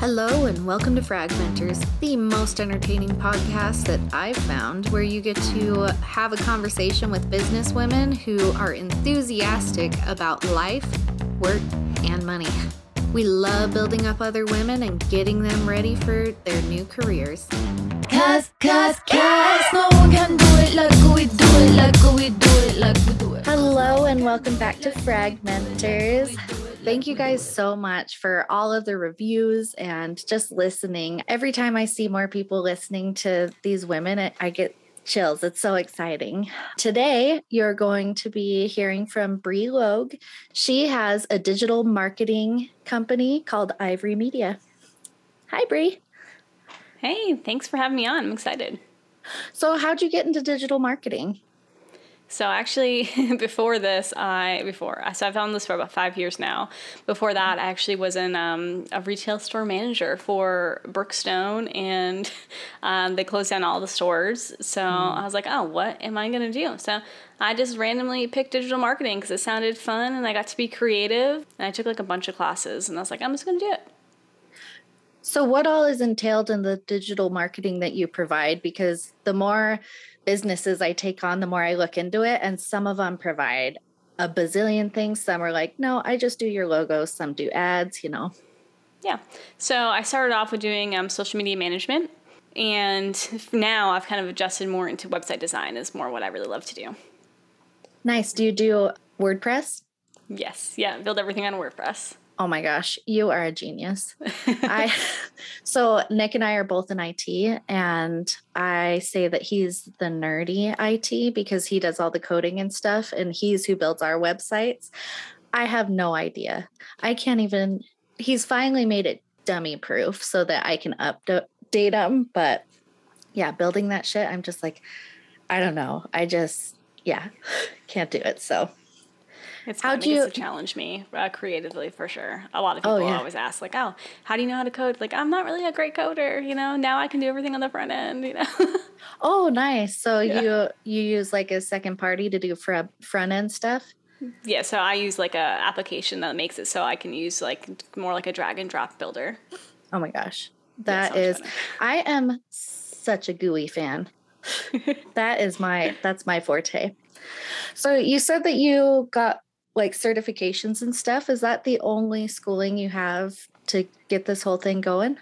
Hello, and welcome to Fragmenters, the most entertaining podcast that I've found where you get to have a conversation with businesswomen who are enthusiastic about life, work, and money. We love building up other women and getting them ready for their new careers. Cause, cause, cause, no one can do it like we do it, like we do it, like we do it. Hello, and welcome back to Fragmenters. Thank you guys so much for all of the reviews and just listening. Every time I see more people listening to these women, I- I get chills. It's so exciting. Today, you're going to be hearing from Bri Logue. She has a digital marketing company called Ivory Media. Hi, Bri. Hey, thanks for having me on. I'm excited. So, how'd you get into digital marketing? So actually, before this, I before so I've done this for about five years now. Before that, I actually was in um, a retail store manager for Brookstone, and um, they closed down all the stores. So I was like, oh, what am I gonna do? So I just randomly picked digital marketing because it sounded fun, and I got to be creative. And I took like a bunch of classes, and I was like, I'm just gonna do it. So, what all is entailed in the digital marketing that you provide? Because the more businesses I take on, the more I look into it. And some of them provide a bazillion things. Some are like, no, I just do your logo. Some do ads, you know. Yeah. So I started off with doing um, social media management. And now I've kind of adjusted more into website design, is more what I really love to do. Nice. Do you do WordPress? Yes. Yeah. Build everything on WordPress. Oh my gosh, you are a genius. I so Nick and I are both in IT and I say that he's the nerdy IT because he does all the coding and stuff and he's who builds our websites. I have no idea. I can't even he's finally made it dummy proof so that I can update them, but yeah, building that shit, I'm just like I don't know. I just yeah, can't do it. So It's fun. It you- to challenge me uh, creatively for sure. A lot of Oh, people yeah. always ask, like, "Oh, how do you know how to code?" Like, I'm not really a great coder, you know. Now I can do everything on the front end, you know. Oh, nice. So Yeah. you you use like a second party to do fr- front end stuff? yeah. So I use like a application that makes it so I can use like more like a drag and drop builder. Oh my gosh. Yeah, That much is. I am such a GUI fan. that is my that's my forte. So you said that you got like certifications and stuff. Is that the only schooling you have to get this whole thing going?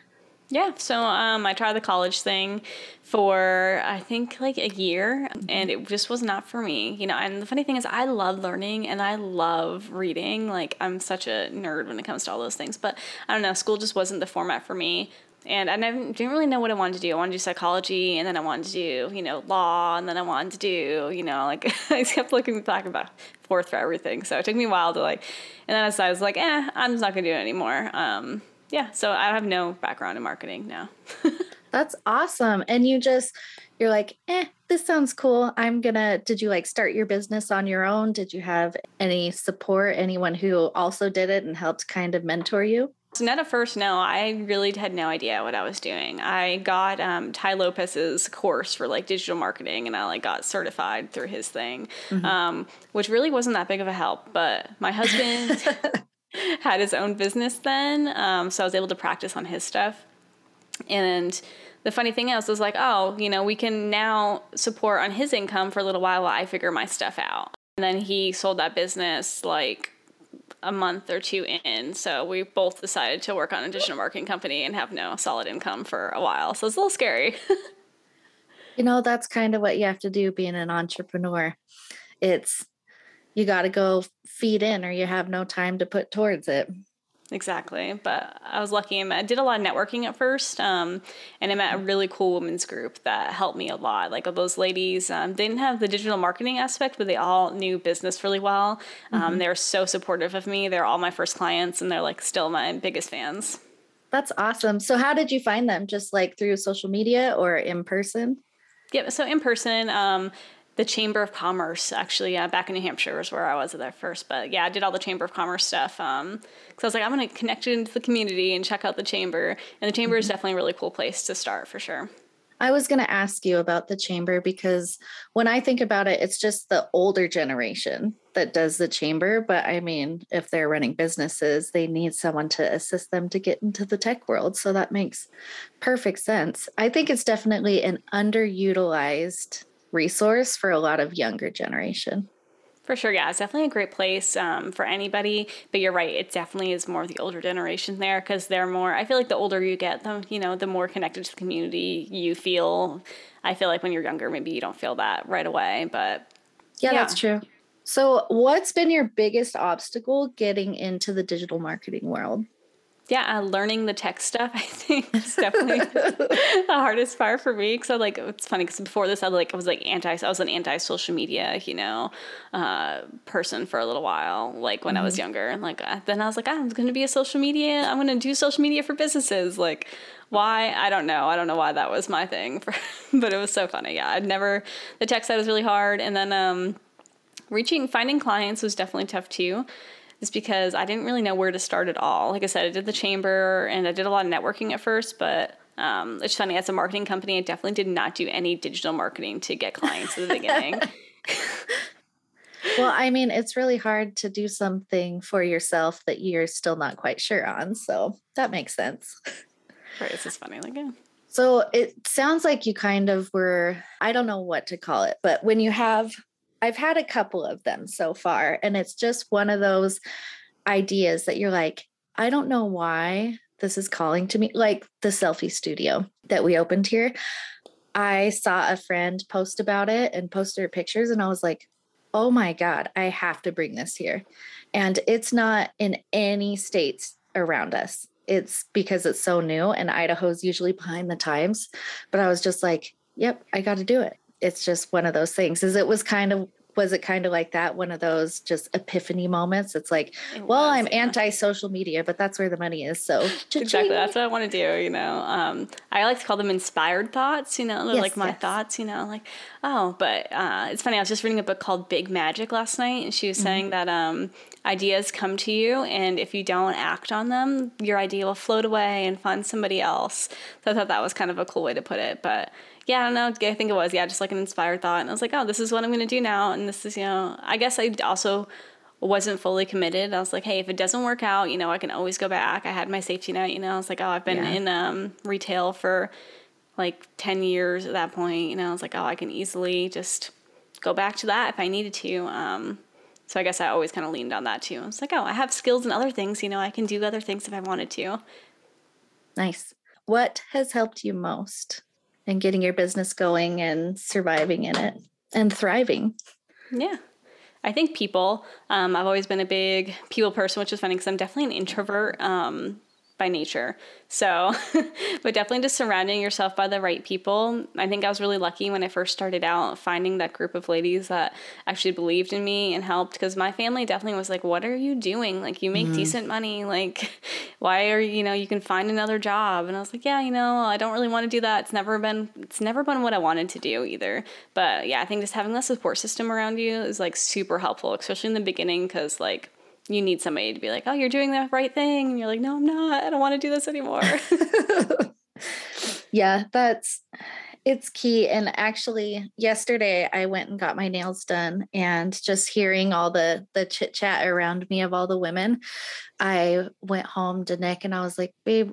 Yeah, so um, I tried the college thing for I think like a year, and it just was not for me. You know, and the funny thing is, I love learning and I love reading. Like I'm such a nerd when it comes to all those things, but I don't know, school just wasn't the format for me. And I didn't really know what I wanted to do. I wanted to do psychology, and then I wanted to do, you know, law, and then I wanted to do, you know, like I kept looking back about forth for everything. So it took me a while to like, and then I decided, I was like, eh, I'm just not gonna do it anymore. Um, yeah, so I have no background in marketing now. That's awesome. And you just you're like, "Eh, this sounds cool. I'm to did you like start your business on your own? Did you have any support, anyone who also did it and helped kind of mentor you?" So net at first, no, I really had no idea what I was doing. I got um, Tai Lopez's course for like digital marketing, and I like got certified through his thing, um, which really wasn't that big of a help. But my husband had his own business then, um, so I was able to practice on his stuff. And the funny thing is, was like, oh, you know, we can now support on his income for a little while while I figure my stuff out. And then he sold that business like a month or two in. So we both decided to work on a digital marketing company and have no solid income for a while. So it's a little scary. You know, that's kind of what you have to do being an entrepreneur. It's you got to go feed in or you have no time to put towards it. Exactly. But I was lucky. I did a lot of networking at first. Um, and I met a really cool women's group that helped me a lot. Like those ladies, um, they didn't have the digital marketing aspect, but they all knew business really well. Um, They were so supportive of me. They're all my first clients and they're like still my biggest fans. That's awesome. So how did you find them? Just like through social media or in person? Yep. So in person, um, the Chamber of Commerce, actually, uh, back in New Hampshire was where I was there first. But yeah, I did all the Chamber of Commerce stuff. Um, because I was like, I'm going to connect it into the community and check out the chamber. And the chamber is definitely a really cool place to start for sure. I was going to ask you about the chamber because when I think about it, it's just the older generation that does the chamber. But I mean, if they're running businesses, they need someone to assist them to get into the tech world. So that makes perfect sense. I think it's definitely an underutilized resource for a lot of younger generation. For sure, yeah, it's definitely a great place um, for anybody. But you're right, it definitely is more the older generation there because they're more. I feel like the older you get, the you know, the more connected to the community you feel. I feel like when you're younger, maybe you don't feel that right away, but yeah, yeah. that's true. So, what's been your biggest obstacle getting into the digital marketing world? Yeah, uh, learning the tech stuff, I think is definitely the hardest part for me. Cause I like, it's funny because before this, I like, I was like anti, I was an anti social media, you know, uh, person for a little while, like when mm-hmm. I was mm-hmm. younger. And like, uh, then I was like, I'm going to be a social media, I'm going to do social media for businesses. Like, why? I don't know. I don't know why that was my thing, for, but it was so funny. Yeah. I'd never, the tech side was really hard. And then, um, reaching, finding clients was definitely tough too is because I didn't really know where to start at all. Like I said, I did the chamber and I did a lot of networking at first, but um, it's funny, as a marketing company, I definitely did not do any digital marketing to get clients at the beginning. well, I mean, it's really hard to do something for yourself that you're still not quite sure on. So that makes sense. Right. It's just funny. Like, yeah. So it sounds like you kind of were, I don't know what to call it, but when you have I've had a couple of them so far, and it's just one of those ideas that you're like, I don't know why this is calling to me, like the selfie studio that we opened here. I saw a friend post about it and posted her pictures, and I was like, oh my God, I have to bring this here. And it's not in any states around us. It's because it's so new, and Idaho's usually behind the times. But I was just like, yep, I got to do it it's just one of those things is it was kind of was it kind of like that one of those just epiphany moments it's like it well was, i'm yeah. anti social media but that's where the money is so exactly that's what i want to do you know um, i like to call them inspired thoughts you know yes, like my yes. thoughts you know like oh but uh, it's funny i was just reading a book called big magic last night and she was mm-hmm. saying that um, ideas come to you and if you don't act on them your idea will float away and find somebody else so i thought that was kind of a cool way to put it but yeah, I don't know. I think it was, yeah, just like an inspired thought. And I was like, oh, this is what I'm going to do now. And this is, you know, I guess I also wasn't fully committed. I was like, hey, if it doesn't work out, you know, I can always go back. I had my safety net, you know, I was like, oh, I've been yeah. in um, retail for like 10 years at that point. You know, I was like, oh, I can easily just go back to that if I needed to. Um, so I guess I always kind of leaned on that too. I was like, oh, I have skills in other things. You know, I can do other things if I wanted to. Nice. What has helped you most? And getting your business going and surviving in it and thriving. Yeah. I think people. Um, I've always been a big people person, which is funny because I'm definitely an introvert. Um, by nature. So, but definitely just surrounding yourself by the right people. I think I was really lucky when I first started out finding that group of ladies that actually believed in me and helped because my family definitely was like, What are you doing? Like, you make mm-hmm. decent money. Like, why are you, you know, you can find another job. And I was like, Yeah, you know, I don't really want to do that. It's never been, it's never been what I wanted to do either. But yeah, I think just having that support system around you is like super helpful, especially in the beginning because like, you need somebody to be like, oh, you're doing the right thing. And you're like, no, I'm not. I don't want to do this anymore. yeah, that's it's key. And actually, yesterday I went and got my nails done, and just hearing all the the chit chat around me of all the women, I went home to Nick and I was like, babe.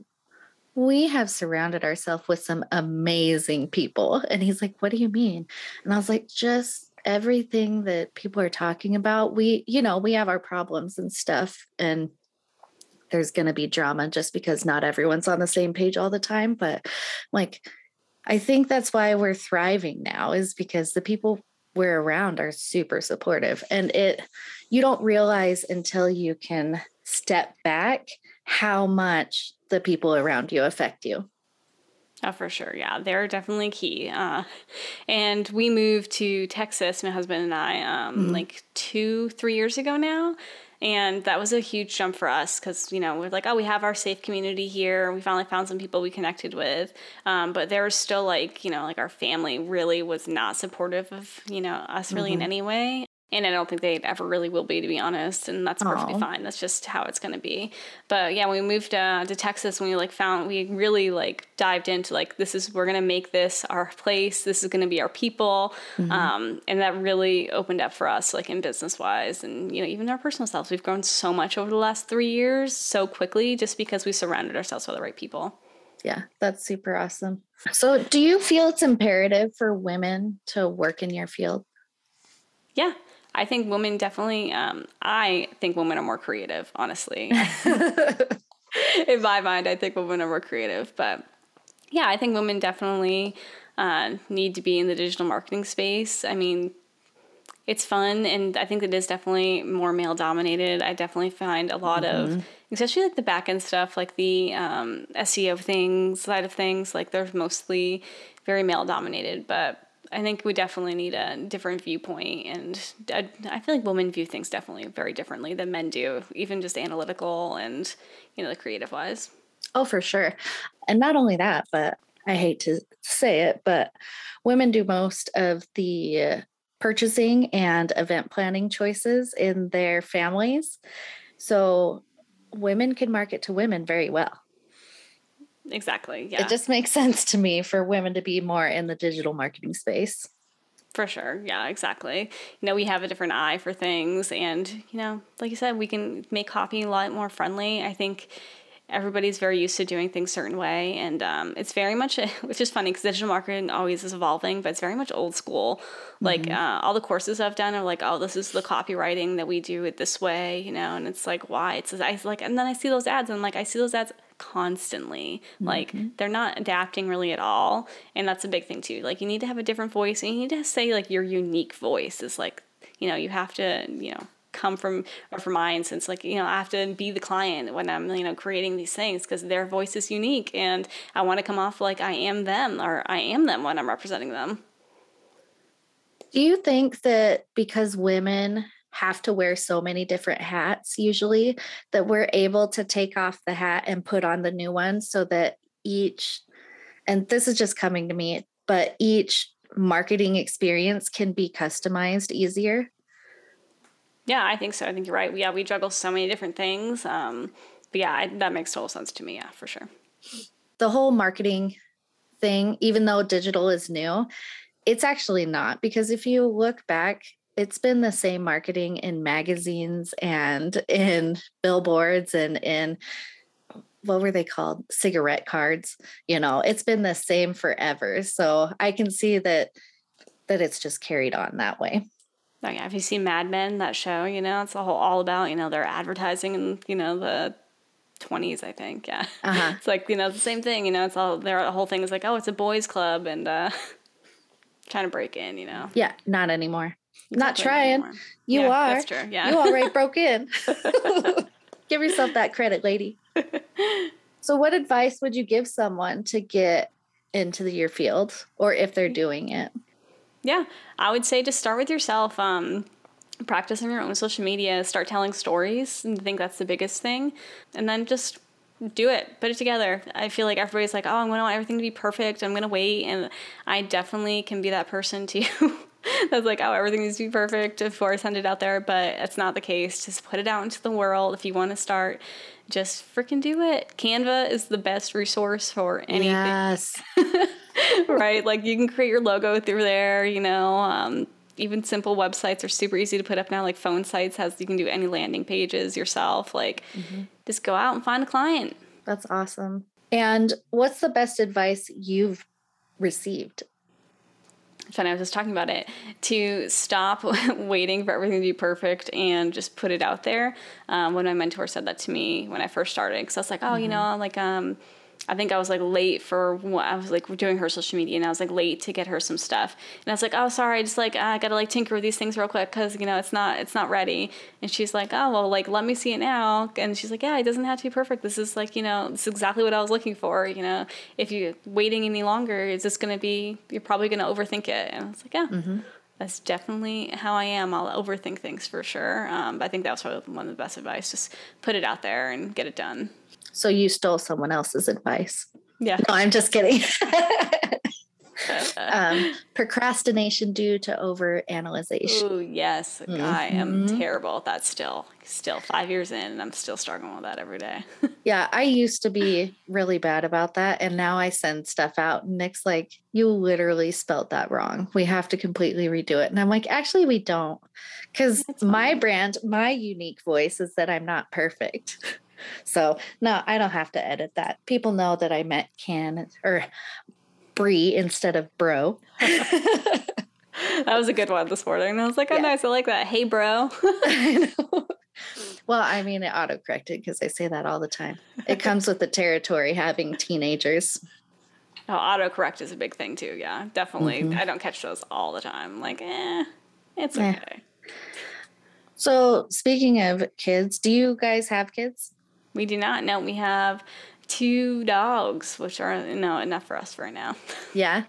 We have surrounded ourselves with some amazing people. And he's like, What do you mean? And I was like, Just everything that people are talking about, we, you know, we have our problems and stuff. And there's going to be drama just because not everyone's on the same page all the time. But like, I think that's why we're thriving now, is because the people we're around are super supportive. And it, you don't realize until you can step back how much the people around you affect you. Oh, for sure. Yeah, they're definitely key. Uh, and we moved to Texas, my husband and I, um, mm-hmm. like two, three years ago now. And that was a huge jump for us because, you know, we're like, oh, we have our safe community here. We finally found some people we connected with. Um, but there was still like, you know, like our family really was not supportive of, you know, us really mm-hmm. in any way. And I don't think they ever really will be, to be honest. And that's perfectly Aw. fine. That's just how it's going to be. But yeah, when we moved uh, to Texas, when we like found, we really like dived into like this is we're going to make this our place. This is going to be our people, um, and that really opened up for us, like in business wise, and you know even our personal selves. We've grown so much over the last three years, so quickly, just because we surrounded ourselves with the right people. Yeah, that's super awesome. So, do you feel it's imperative for women to work in your field? Yeah. I think women definitely, um, I think women are more creative, honestly. In my mind, I think women are more creative. But yeah, I think women definitely uh, need to be in the digital marketing space. I mean, it's fun and I think it is definitely more male dominated. I definitely find a lot of especially like the back end stuff, like the um, SEO things side of things, like they're mostly very male dominated, but I think we definitely need a different viewpoint and I, I feel like women view things definitely very differently than men do, even just analytical and you know the creative wise. Oh, for sure. And not only that, but I hate to say it, but women do most of the purchasing and event planning choices in their families. So women can market to women very well. Exactly. Yeah. It just makes sense to me for women to be more in the digital marketing space. For sure. Yeah, exactly. You know, we have a different eye for things. And, you know, like you said, we can make copy a lot more friendly. I think everybody's very used to doing things a certain way. And um, it's very much, which is funny because digital marketing always is evolving, but it's very much old school. Like uh, all the courses I've done are like, oh, this is the copywriting that we do it this way, you know, and it's like, why? It's I like, and then I see those ads and I'm like, I see those ads constantly. Like mm-hmm. they're not adapting really at all. And that's a big thing too. Like you need to have a different voice and you need to say like your unique voice is like, you know, you have to, you know, come from or for my instance like you know i have to be the client when i'm you know creating these things because their voice is unique and i want to come off like i am them or i am them when i'm representing them Do you think that because women have to wear so many different hats usually that we're able to take off the hat and put on the new one so that each and this is just coming to me but each marketing experience can be customized easier. Yeah i think so i think you're right. Yeah we juggle so many different things um but yeah I, that makes total sense to me yeah for sure. The whole marketing thing, even though digital is new, it's actually not because if you look back, it's been the same marketing in magazines and in billboards and in what were they called? Cigarette cards. You know, it's been the same forever. So I can see that that it's just carried on that way. Oh, yeah, have you seen Mad Men? That show, you know, it's all all about you know their advertising and you know the twenties, I think. Yeah, Uh-huh. it's like you know the same thing. You know, it's all their whole thing is like, oh, it's a boys' club and uh, trying to break in. You know, Yeah, not anymore. Not trying. anymore. You Yeah, are. That's true. Yeah. You already broke in. give yourself that credit, lady. so, what advice would you give someone to get into the, your field or if they're doing it? Yeah, I would say just start with yourself. Um, practice on your own social media. Start telling stories. And I think that's the biggest thing. And then just do it. Put it together. I feel like everybody's like, oh, I'm going to want everything to be perfect. I'm going to wait. And I definitely can be that person too. That's like, oh, everything needs to be perfect before I send it out there. But it's not the case. Just put it out into the world. If you want to start, just freaking do it. Canva is the best resource for anything Yes. right? Like you can create your logo through there, you know. Um, even simple websites are super easy to put up now. Like phone sites has you can do any landing pages yourself. Like just go out and find a client. That's awesome. And what's the best advice you've received? It's I was just talking about it to stop waiting for everything to be perfect and just put it out there. Um, when my mentor said that to me when I first started, because I was like, oh, you know, like um, I think I was like late for what I was like doing her social media and I was like late to get her some stuff. And I was like, oh, sorry, I just like I gotta like tinker with these things real quick because you know it's not it's not ready. And she's like, oh well, like let me see it now. And she's like, yeah, it doesn't have to be perfect. This is like you know this is exactly what I was looking for. You know, if you're waiting any longer, is this gonna be? You're probably gonna overthink it. And I was like, yeah. That's definitely how I am. I'll overthink things for sure. Um, but I think that was probably one of the best advice. Just put it out there and get it done. So, you stole someone else's advice. Yeah. No, I'm just kidding. um, procrastination due to overanalyzation. Oh yes. I am Mhm. terrible at that still. Still five years in, and I'm still struggling with that every day. Yeah, I used to be really bad about that. And now I send stuff out. And Nick's like, You literally spelled that wrong. We have to completely redo it. And I'm like, Actually, we don't. Because my brand, my unique voice is that I'm not perfect. So, no, I don't have to edit that. People know that I meant can or Bri instead of bro. that was a good one this morning. I was like, oh, Yeah. nice. I like that. Hey, bro. I know. Well, I mean, it auto corrected because I say that all the time. It comes with the territory having teenagers. Oh, autocorrect is a big thing too. Yeah, definitely. Mhm. I don't catch those all the time. Like, eh, it's Eh. okay. So, speaking of kids, do you guys have kids? We do not know. We have two dogs, which are no enough for us for right now. Yeah.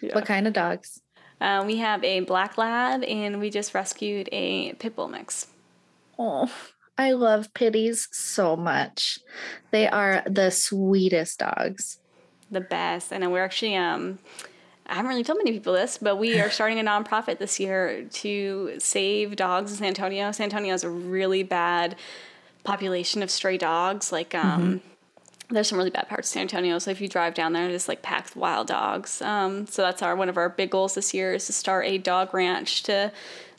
Yeah. What kind of dogs? Uh, we have a black lab, and we just rescued a pit bull mix. Oh, I love pitties so much. They are the sweetest dogs. The best, and we're actually um. I haven't really told many people this, but we are starting a nonprofit this year to save dogs in San Antonio. San Antonio is a really bad population of stray dogs. Like, um, there's some really bad parts of San Antonio. So if you drive down there, it's like packed with wild dogs. Um, so that's our one of our big goals this year is to start a dog ranch. To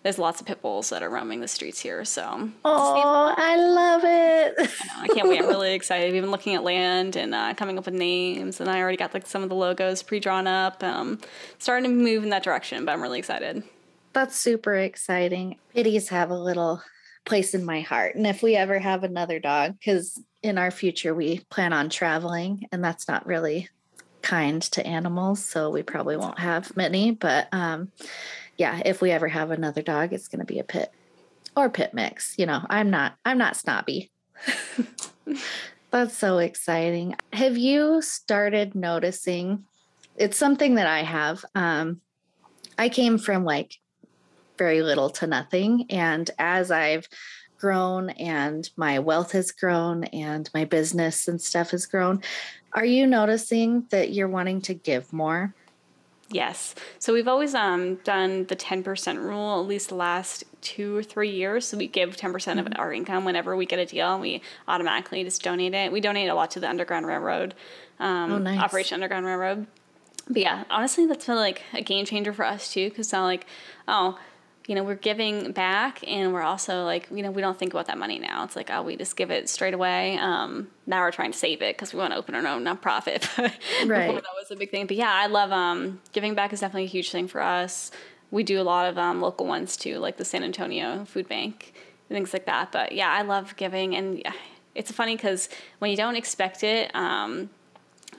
there's lots of pit bulls that are roaming the streets here. So Oh, I love it. I can't wait. I'm really excited. We've been looking at land and uh, coming up with names, and I already got like some of the logos pre-drawn up. Um, starting to move in that direction, but I'm really excited. That's super exciting. Pitties have a little place in my heart. And if we ever have another dog, because in our future we plan on traveling, and that's not really kind to animals, so we probably won't have many. But um, yeah, if we ever have another dog, it's going to be a pit or pit mix. You know, I'm not I'm not snobby. that's so exciting. Have you started noticing? It's something that I have. Um, I came from like very little to nothing. And as I've grown and my wealth has grown and my business and stuff has grown, are you noticing that you're wanting to give more? Yes. So we've always um, done the 10% rule at least the last two or three years. So we give 10% of our income whenever we get a deal. We automatically just donate it. We donate a lot to the Underground Railroad, um, Oh, nice. Operation Underground Railroad. But yeah, honestly, that's been like a game changer for us too. Because now, like, oh, you know, we're giving back, and we're also like, you know, we don't think about that money now. It's like, oh, we just give it straight away. Um, now we're trying to save it because we want to open our own nonprofit. Right. Before that was a big thing. But yeah, I love um, giving back is definitely a huge thing for us. We do a lot of um, local ones too, like the San Antonio Food Bank and things like that. But yeah, I love giving, and yeah, it's funny because when you don't expect it, um,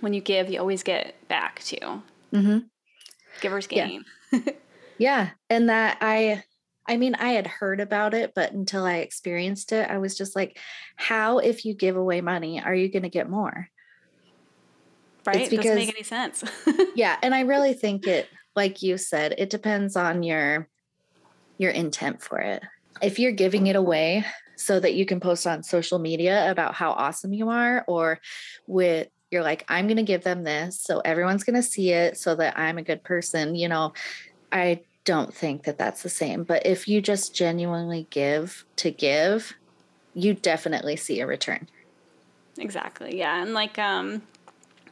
when you give, you always get back too. Mm-hmm. Givers gain. Yeah. And that I, I mean, I had heard about it, but until I experienced it, I was just like, how, if you give away money, are you going to get more? Right? It's It doesn't make any sense. yeah and i really think it like you said it depends on your your intent for it if you're giving it away so that you can post on social media about how awesome you are or with you're like i'm going to give them this so everyone's going to see it so that i'm a good person you know i don't think that that's the same but if you just genuinely give to give you definitely see a return Exactly. Yeah. And like um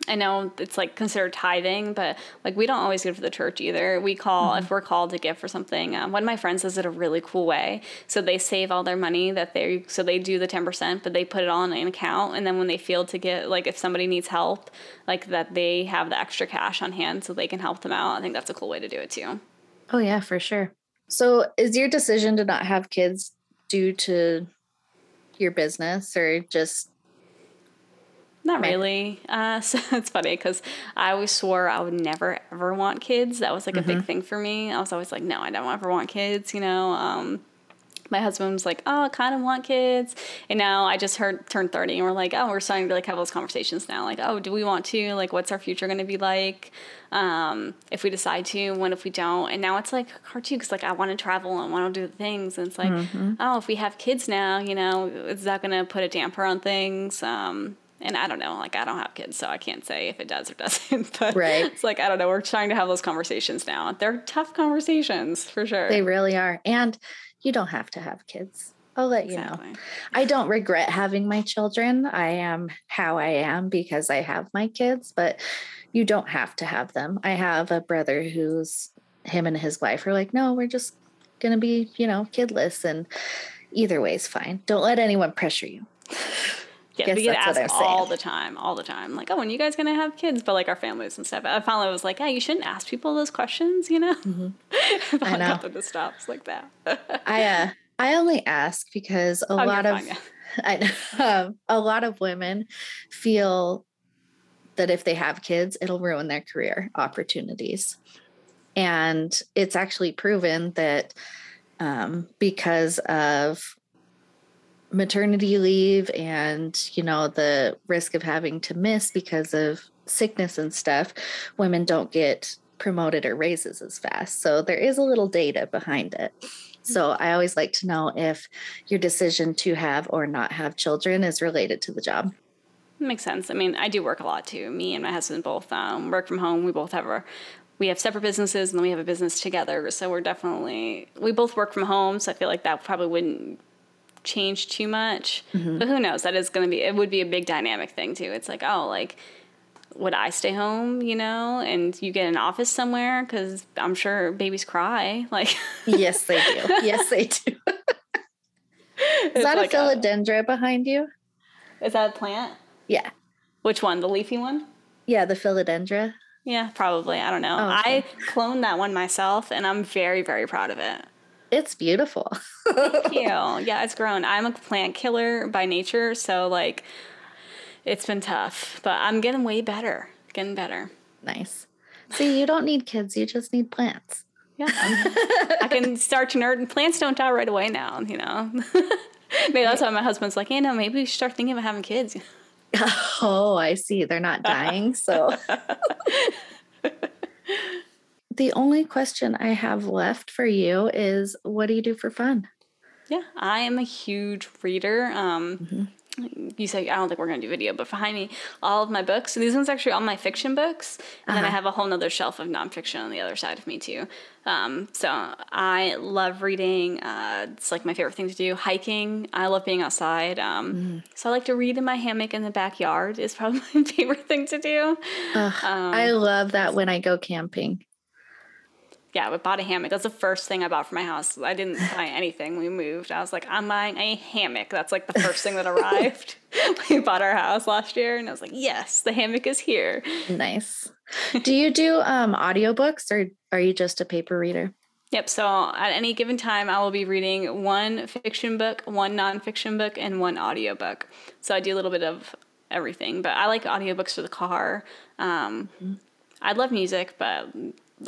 I know it's like considered tithing, but like we don't always give to the church either. We call if we're called to give for something. Um, one of my friends does it a really cool way. So they save all their money that they so they do the ten percent, but they put it all in an account, and then when they feel to get like if somebody needs help, like that they have the extra cash on hand so they can help them out. I think that's a cool way to do it too. Oh yeah, for sure. So is your decision to not have kids due to your business or just Not Right. really. Uh, so it's funny because I always swore I would never ever want kids. That was like a big thing for me. I was always like, no, I don't ever want kids. You know. Um, my husband was like, oh, I kind of want kids. And now I just heard turned 30 and we're like, oh, we're starting to like have those conversations now. Like, oh, do we want to? Like, what's our future going to be like? Um, if we decide to, when if we don't? And now it's like hard too because like I want to travel and want to do things. And it's like, oh, if we have kids now, you know, is that going to put a damper on things? Um, and I don't know, like I don't have kids, so I can't say if it does or doesn't. But Right. it's like I don't know. We're trying to have those conversations now. They're tough conversations for sure. They really are. And you don't have to have kids. I'll let you know. I don't regret having my children. I am how I am because I have my kids, but you don't have to have them. I have a brother who's him and his wife are like, no, we're just going to be, you know, kidless. And either way is fine. Don't let anyone pressure you. Yeah, we get asked all the time, all the time. Like, oh, when you guys gonna have kids? But like our families and stuff. I finally was like, yeah, you shouldn't ask people those questions, you know? Mm-hmm. I know. Nothing to stops like that. I, uh, I only ask because a Oh, lot of fine, yeah. I know, um, a lot of women feel that if they have kids, it'll ruin their career opportunities. And it's actually proven that um, because of maternity leave and you know the risk of having to miss because of sickness and stuff women don't get promoted or raises as fast so there is a little data behind it so i always like to know if your decision to have or not have children is related to the job Makes sense. I mean, I do work a lot too. Me and my husband both um, work from home. We both have our, we have separate businesses and then we have a business together. So we're definitely, we both work from home. So I feel like that probably wouldn't change too much. Mm-hmm. But who knows? That is going to be, it would be a big dynamic thing too. It's like, oh, like, would I stay home, you know, and you get an office somewhere? Because I'm sure babies cry. Like, yes they do yes they do is that like a philodendra behind you is that a plant? yeah Which one? The leafy one? yeah the philodendron. Yeah, probably. I don't know. Oh, okay. I cloned that one myself and I'm very, very proud of it. It's beautiful Thank you. Yeah, it's grown. I'm a plant killer by nature, so like it's been tough, but I'm getting way better. Getting better. nice see you don't need kids you just need plants Yeah. I'm- can start to nerd and plants don't die right away now, you know. maybe that's why my husband's like, hey no, maybe we should start thinking about having kids. Oh, I see. They're not dying. So the only question I have left for you is what do you do for fun? Yeah, I am a huge reader. Um, Mm-hmm. You say I don't think we're gonna do video, but behind me, all of my books. These ones actually all my fiction books, and then I Uh-huh. have a whole nother shelf of nonfiction on the other side of me too. Um, so I love reading. Uh, it's like my favorite thing to do. Hiking. I love being outside. Um, Mm-hmm. So I like to read in my hammock in the backyard. Is probably my favorite thing to do. Ugh, Um, I love that when I go camping. Yeah, we bought a hammock. That's the first thing I bought for my house. I didn't buy anything. We moved. I was like, I'm buying a hammock. That's like the first thing that arrived. we bought our house last year, and I was like, yes, the hammock is here. Nice. do you do um audiobooks or are you just a paper reader? Yep. So at any given time, I will be reading one fiction book, one nonfiction book, and one audiobook. So I do a little bit of everything, but I like audiobooks for the car. Um, I love music, but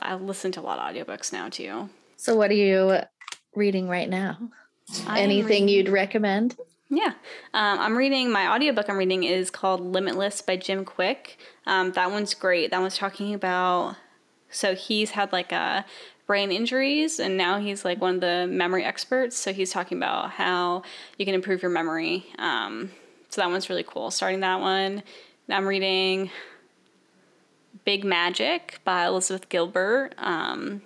I listen to a lot of audiobooks now too. So what are you reading right now? I Anything you'd recommend? Yeah. Um, I'm reading, my audiobook I'm reading is called Limitless by Jim Kwik. Um, that one's great. That one's talking about, so he's had like a brain injuries and now he's like one of the memory experts. So he's talking about how you can improve your memory. Um, so that one's really cool. Starting that one. I'm reading Big Magic by Elizabeth Gilbert. Um,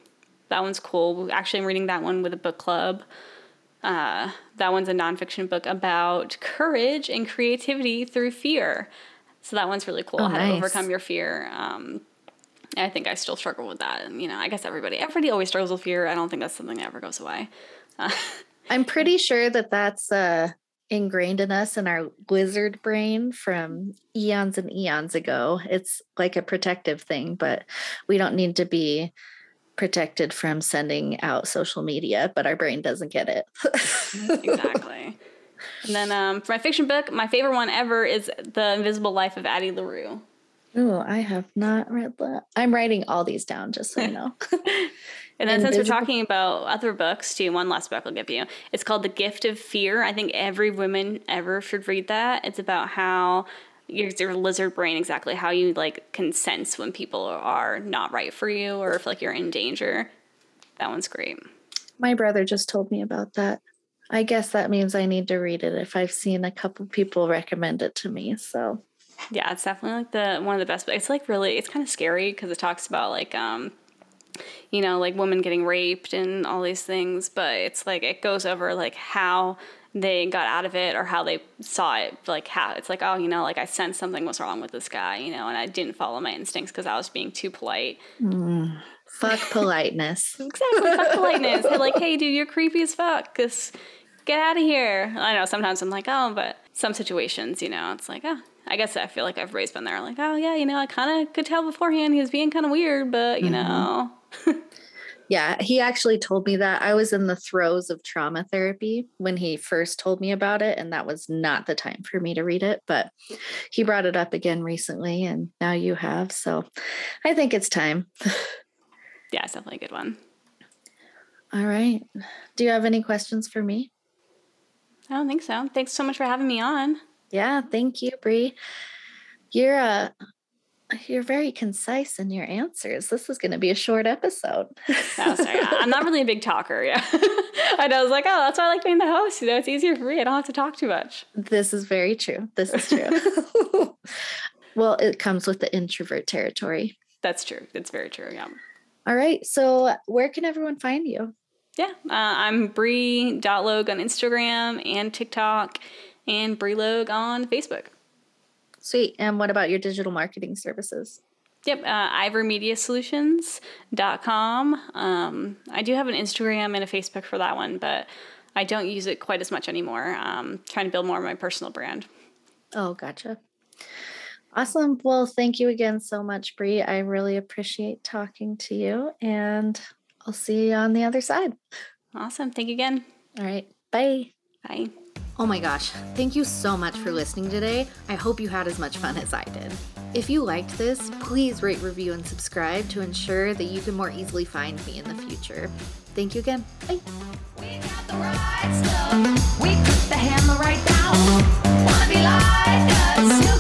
that one's cool. Actually, I'm reading that one with a book club. Uh, that one's a nonfiction book about courage and creativity through fear. So that one's really cool. Oh, how nice. to overcome your fear. Um, I think I still struggle with that. And, you know, I guess everybody everybody always struggles with fear. I don't think that's something that ever goes away. I'm pretty sure that that's uh, ingrained in us in our lizard brain from eons and eons ago. It's like a protective thing, but we don't need to be protected from sending out social media, but our brain doesn't get it. exactly. and then um, for my fiction book, my favorite one ever is The Invisible Life of Addie LaRue. Oh, I have not read that. I'm writing all these down just so you know. And then since we're talking about other books too, one last book I'll give you. It's called The Gift of Fear. I think every woman ever should read that. It's about how your, your lizard brain exactly how you like can sense when people are not right for you or if like you're in danger. That one's great. My brother just told me about that. I guess that means I need to read it if I've seen a couple people recommend it to me. So Yeah, it's definitely like the one of the best. It's like really, it's kind of scary because it talks about like, um, you know, like women getting raped and all these things. But it's like it goes over like how they got out of it or how they saw it. Like how it's like, oh, you know, like I sensed something was wrong with this guy, you know, and I didn't follow my instincts because I was being too polite. Mm. Fuck politeness. Exactly, fuck politeness. They're like, hey, dude, you're creepy as fuck. Cause get out of here. I know sometimes I'm like, oh, but some situations, you know, it's like, oh, I guess I feel like I've always been there. Like, oh yeah, you know, I kind of could tell beforehand he was being kind of weird, but you mm-hmm. know, Yeah, he actually told me that. I was in the throes of trauma therapy when he first told me about it, and that was not the time for me to read it. But he brought it up again recently, and now you have. So I think it's time. yeah, it's definitely a good one. All right. Do you have any questions for me? I don't think so. Thanks so much for having me on. Yeah, thank you, Bri. You're uh you're very concise in your answers. This is going to be a short episode. Oh, sorry. I'm not really a big talker. Yeah. and I was like, oh, that's why I like being the host. You know, it's easier for me. I don't have to talk too much. this is very true. This is true. well, it comes with the introvert territory. That's true. It's very true. Yeah. All right. So, where can everyone find you? Yeah. Uh, I'm Bri.logue on Instagram and TikTok and Breelog on Facebook. Sweet. And what about your digital marketing services? Yep, uh, ivormediasolutions.com. Um, I do have an Instagram and a Facebook for that one, but I don't use it quite as much anymore. Um, trying to build more of my personal brand. Oh, gotcha. Awesome. Well, thank you again so much, Bri. I really appreciate talking to you, and I'll see you on the other side. Awesome. Thank you again. All right. Bye. Bye. Oh my gosh, thank you so much for listening today. I hope you had as much fun as I did. If you liked this, please rate, review, and subscribe to ensure that you can more easily find me in the future. Thank you again. Bye. We got the right stuff. We put the hammer right down. Wanna be like us.